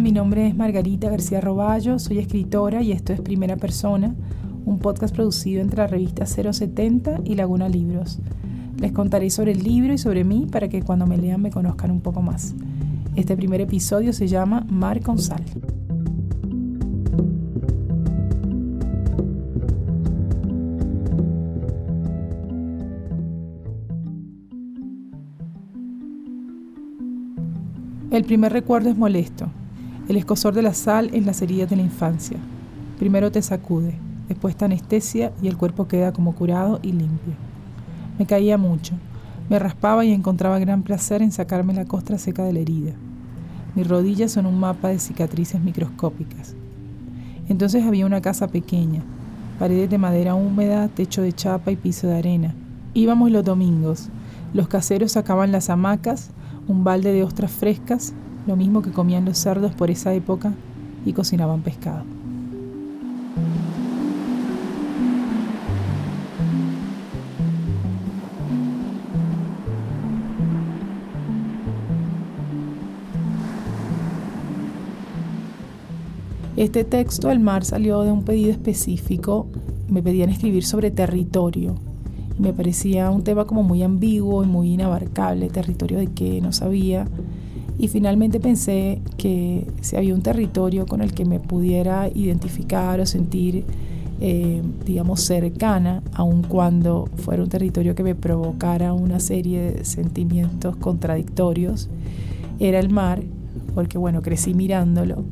Mi nombre es Margarita García Roballo, soy escritora y esto es Primera Persona, un podcast producido entre la revista 070 y Laguna Libros. Les contaré sobre el libro y sobre mí para que cuando me lean me conozcan un poco más. Este primer episodio se llama Mar con. El primer recuerdo es molesto, el escosor de la sal en las heridas de la infancia. Primero te sacude, después te anestesia y el cuerpo queda como curado y limpio. Me caía mucho, me raspaba y encontraba gran placer en sacarme la costra seca de la herida. Mis rodillas son un mapa de cicatrices microscópicas. Entonces había una casa pequeña, paredes de madera húmeda, techo de chapa y piso de arena. Íbamos los domingos. Los caseros sacaban las hamacas, un balde de ostras frescas lo mismo que comían los cerdos por esa época y cocinaban pescado. Este texto, El mar, salió de un pedido específico. Me pedían escribir sobre territorio. Me parecía un tema como muy ambiguo y muy inabarcable, territorio de que no sabía. Y finalmente pensé que si había un territorio con el que me pudiera identificar o sentir, eh, digamos, cercana, aun cuando fuera un territorio que me provocara una serie de sentimientos contradictorios, era el mar, porque bueno, crecí mirándolo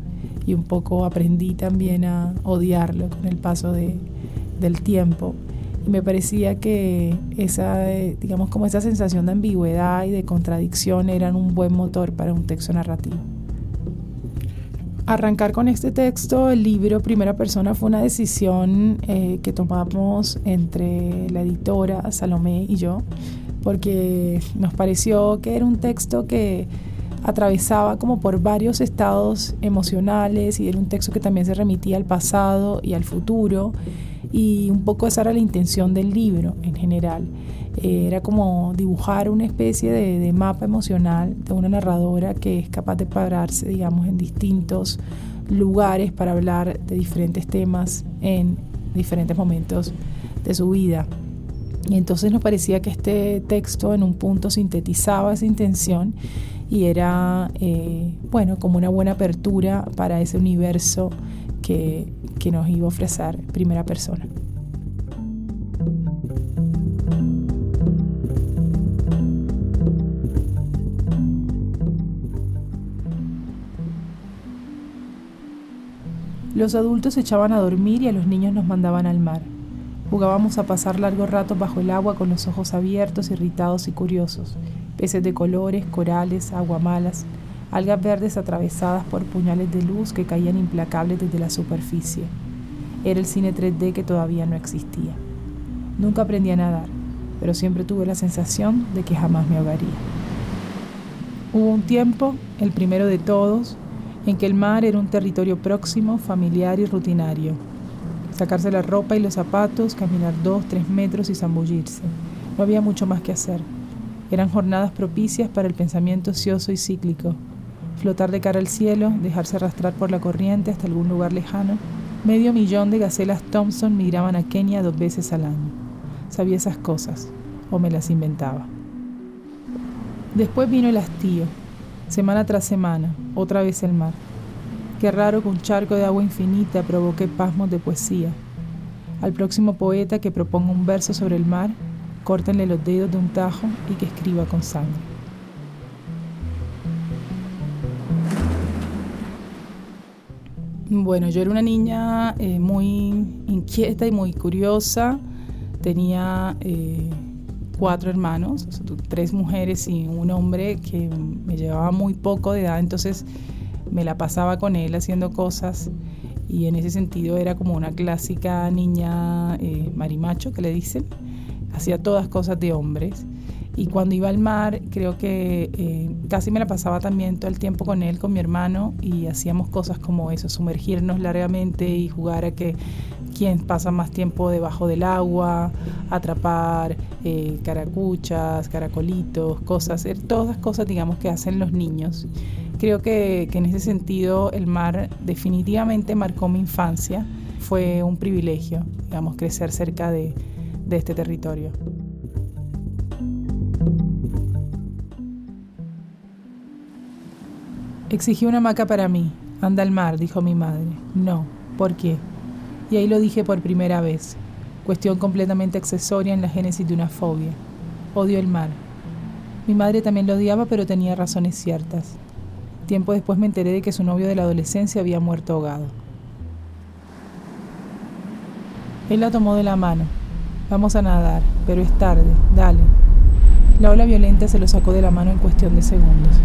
y un poco aprendí también a odiarlo con el paso del tiempo me parecía que esa, digamos, como esa sensación de ambigüedad y de contradicción eran un buen motor para un texto narrativo. Arrancar con este texto, el libro Primera Persona, fue una decisión eh, que tomamos entre la editora Salomé y yo, porque nos pareció que era un texto que atravesaba como por varios estados emocionales y era un texto que también se remitía al pasado y al futuro y un poco esa era la intención del libro en general. Eh, era como dibujar una especie de, mapa emocional de una narradora que es capaz de pararse, digamos, en distintos lugares para hablar de diferentes temas en diferentes momentos de su vida. Y entonces nos parecía que este texto en un punto sintetizaba esa intención y era, eh, bueno, como una buena apertura para ese universo que, que nos iba a ofrecer primera persona. Los adultos se echaban a dormir y a los niños nos mandaban al mar. Jugábamos a pasar largo rato bajo el agua con los ojos abiertos, irritados y curiosos. Peces de colores, corales, aguamalas, algas verdes atravesadas por puñales de luz que caían implacables desde la superficie. Era el cine 3D que todavía no existía. Nunca aprendí a nadar, pero siempre tuve la sensación de que jamás me ahogaría. Hubo un tiempo, el primero de todos, en que el mar era un territorio próximo, familiar y rutinario. Sacarse la ropa y los zapatos, caminar dos, tres metros y zambullirse. No había mucho más que hacer. Eran jornadas propicias para el pensamiento ocioso y cíclico, flotar de cara al cielo, dejarse arrastrar por la corriente hasta algún lugar lejano. Medio millón de gacelas Thompson migraban a Kenia dos veces al año. Sabía esas cosas, o me las inventaba. Después vino el hastío, semana tras semana, otra vez el mar. Qué raro que un charco de agua infinita provoque pasmos de poesía. Al próximo poeta que proponga un verso sobre el mar, córtenle los dedos de un tajo y que escriba con sangre. Bueno, yo era una niña eh, muy inquieta y muy curiosa. Tenía eh, cuatro hermanos, tres mujeres y un hombre que me llevaba muy poco de edad, entonces me la pasaba con él haciendo cosas y en ese sentido era como una clásica niña eh, marimacho que le dicen, hacía todas cosas de hombres. Y cuando iba al mar, creo que eh, casi me la pasaba también todo el tiempo con él, con mi hermano, y hacíamos cosas como eso, sumergirnos largamente y jugar a que quien pasa más tiempo debajo del agua, atrapar eh, caracuchas, caracolitos, cosas, todas las cosas, digamos, que hacen los niños. Creo que, en ese sentido el mar definitivamente marcó mi infancia. Fue un privilegio, digamos, crecer cerca de, de este territorio. Exigí una hamaca para mí. Anda al mar, dijo mi madre. No. ¿Por qué? Y ahí lo dije por primera vez. Cuestión completamente accesoria en la génesis de una fobia. Odio el mar. Mi madre también lo odiaba, pero tenía razones ciertas. Tiempo después me enteré de que su novio de la adolescencia había muerto ahogado. Él la tomó de la mano. Vamos a nadar, pero es tarde, dale. La ola violenta se lo sacó de la mano en cuestión de segundos.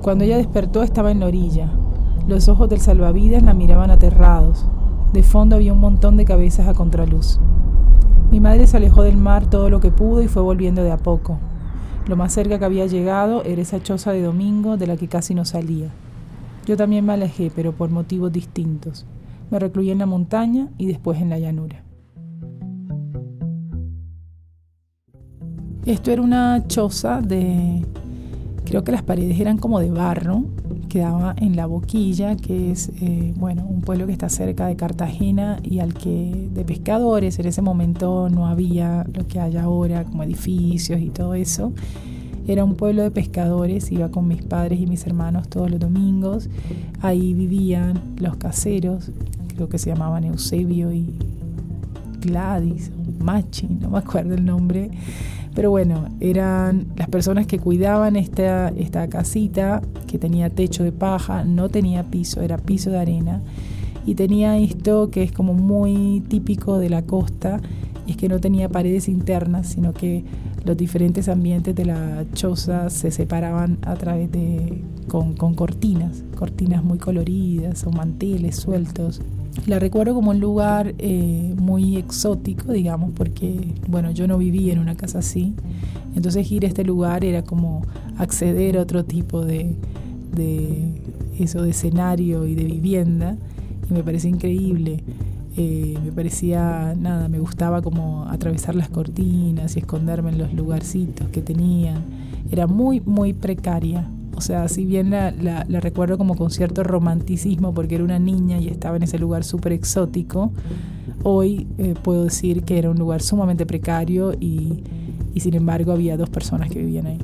Cuando ella despertó estaba en la orilla. Los ojos del salvavidas la miraban aterrados. De fondo había un montón de cabezas a contraluz. Mi madre se alejó del mar todo lo que pudo y fue volviendo de a poco. Lo más cerca que había llegado era esa choza de domingo de la que casi no salía. Yo también me alejé, pero por motivos distintos. Me recluí en la montaña y después en la llanura. Esto era una choza de... Creo que las paredes eran como de barro, quedaba en La Boquilla, que es eh, bueno, un pueblo que está cerca de Cartagena y al que de pescadores en ese momento no había lo que hay ahora, como edificios y todo eso. Era un pueblo de pescadores, iba con mis padres y mis hermanos todos los domingos. Ahí vivían los caseros, creo que se llamaban Eusebio y Gladys, Machi, no me acuerdo el nombre. Pero bueno, eran las personas que cuidaban esta, esta casita que tenía techo de paja, no tenía piso, era piso de arena. Y tenía esto que es como muy típico de la costa, y es que no tenía paredes internas, sino que los diferentes ambientes de la choza se separaban a través de con, cortinas, cortinas muy coloridas o manteles sueltos la recuerdo como un lugar eh, muy exótico, digamos, porque, bueno, yo no vivía en una casa así. Entonces ir a este lugar era como acceder a otro tipo de, eso, de escenario y de vivienda. Y me parecía increíble. Eh, me parecía, nada, me gustaba como atravesar las cortinas y esconderme en los lugarcitos que tenían. Era muy, muy precaria, o sea, si bien la, recuerdo como con cierto romanticismo porque era una niña y estaba en ese lugar súper exótico, hoy eh, puedo decir que era un lugar sumamente precario y, y sin embargo había dos personas que vivían ahí.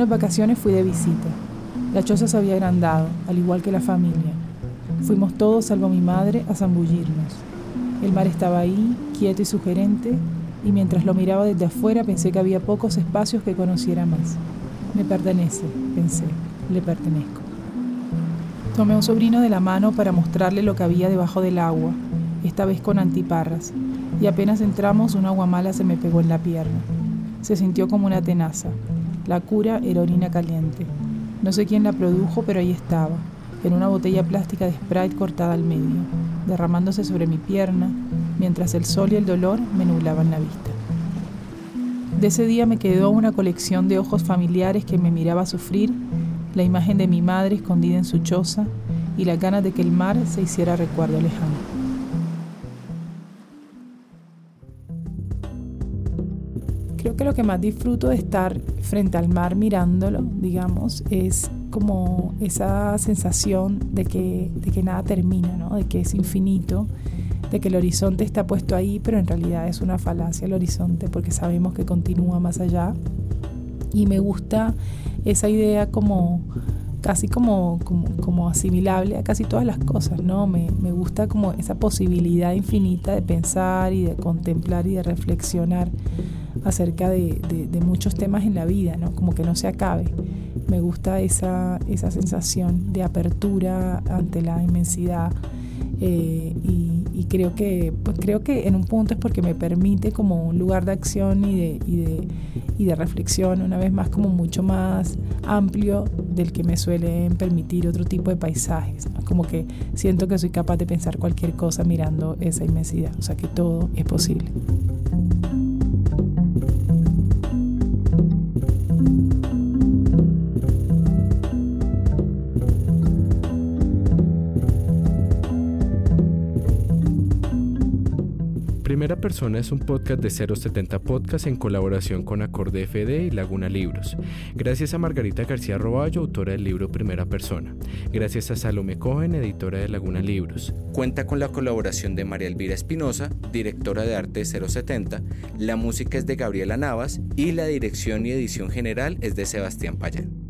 Unas vacaciones fui de visita. La choza se había agrandado, al igual que la familia. Fuimos todos, salvo mi madre, a zambullirnos. El mar estaba ahí, quieto y sugerente, y mientras lo miraba desde afuera pensé que había pocos espacios que conociera más. Me pertenece, pensé, le pertenezco. Tomé a un sobrino de la mano para mostrarle lo que había debajo del agua, esta vez con antiparras, y apenas entramos una aguamala se me pegó en la pierna. Se sintió como una tenaza. La cura era orina caliente. No sé quién la produjo, pero ahí estaba, en una botella plástica de Sprite cortada al medio, derramándose sobre mi pierna, mientras el sol y el dolor me nublaban la vista. De ese día me quedó una colección de ojos familiares que me miraba sufrir, la imagen de mi madre escondida en su choza y las ganas de que el mar se hiciera recuerdo lejano. Creo que lo que más disfruto de estar frente al mar mirándolo, digamos, es como esa sensación de que, de que nada termina, ¿no? de que es infinito, de que el horizonte está puesto ahí, pero en realidad es una falacia el horizonte porque sabemos que continúa más allá. Y me gusta esa idea como casi como, como, asimilable a casi todas las cosas, ¿no? Me, gusta como esa posibilidad infinita de pensar y de contemplar y de reflexionar acerca de, muchos temas en la vida. Como que no se acabe. Me gusta esa, sensación de apertura ante la inmensidad eh, y, creo que pues creo que en un punto es porque me permite como un lugar de acción y de reflexión una vez más como mucho más amplio del que me suelen permitir otro tipo de paisajes como que siento que soy capaz de pensar cualquier cosa mirando esa inmensidad o sea que todo es posible Persona es un podcast de 070 Podcast en colaboración con Acorde FD y Laguna Libros. Gracias a Margarita García Roballo, autora del libro Primera Persona. Gracias a Salome Cohen, editora de Laguna Libros. Cuenta con la colaboración de María Elvira Espinosa, directora de arte 070. La música es de Gabriela Navas y la dirección y edición general es de Sebastián Payán.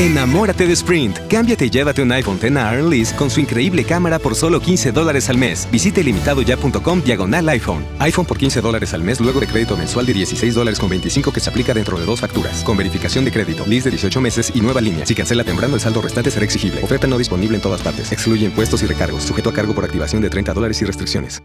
Enamórate de Sprint. Cámbiate y llévate un iPhone X a Lease con su increíble cámara por solo 15 dólares al mes. Visite limitadoya.com diagonal iPhone. iPhone por 15 dólares al mes luego de crédito mensual de 16 dólares con 25 que se aplica dentro de dos facturas. Con verificación de crédito, lease de 18 meses y nueva línea. Si cancela temprano, el saldo restante será exigible. Oferta no disponible en todas partes. Excluye impuestos y recargos. Sujeto a cargo por activación de 30 dólares y restricciones.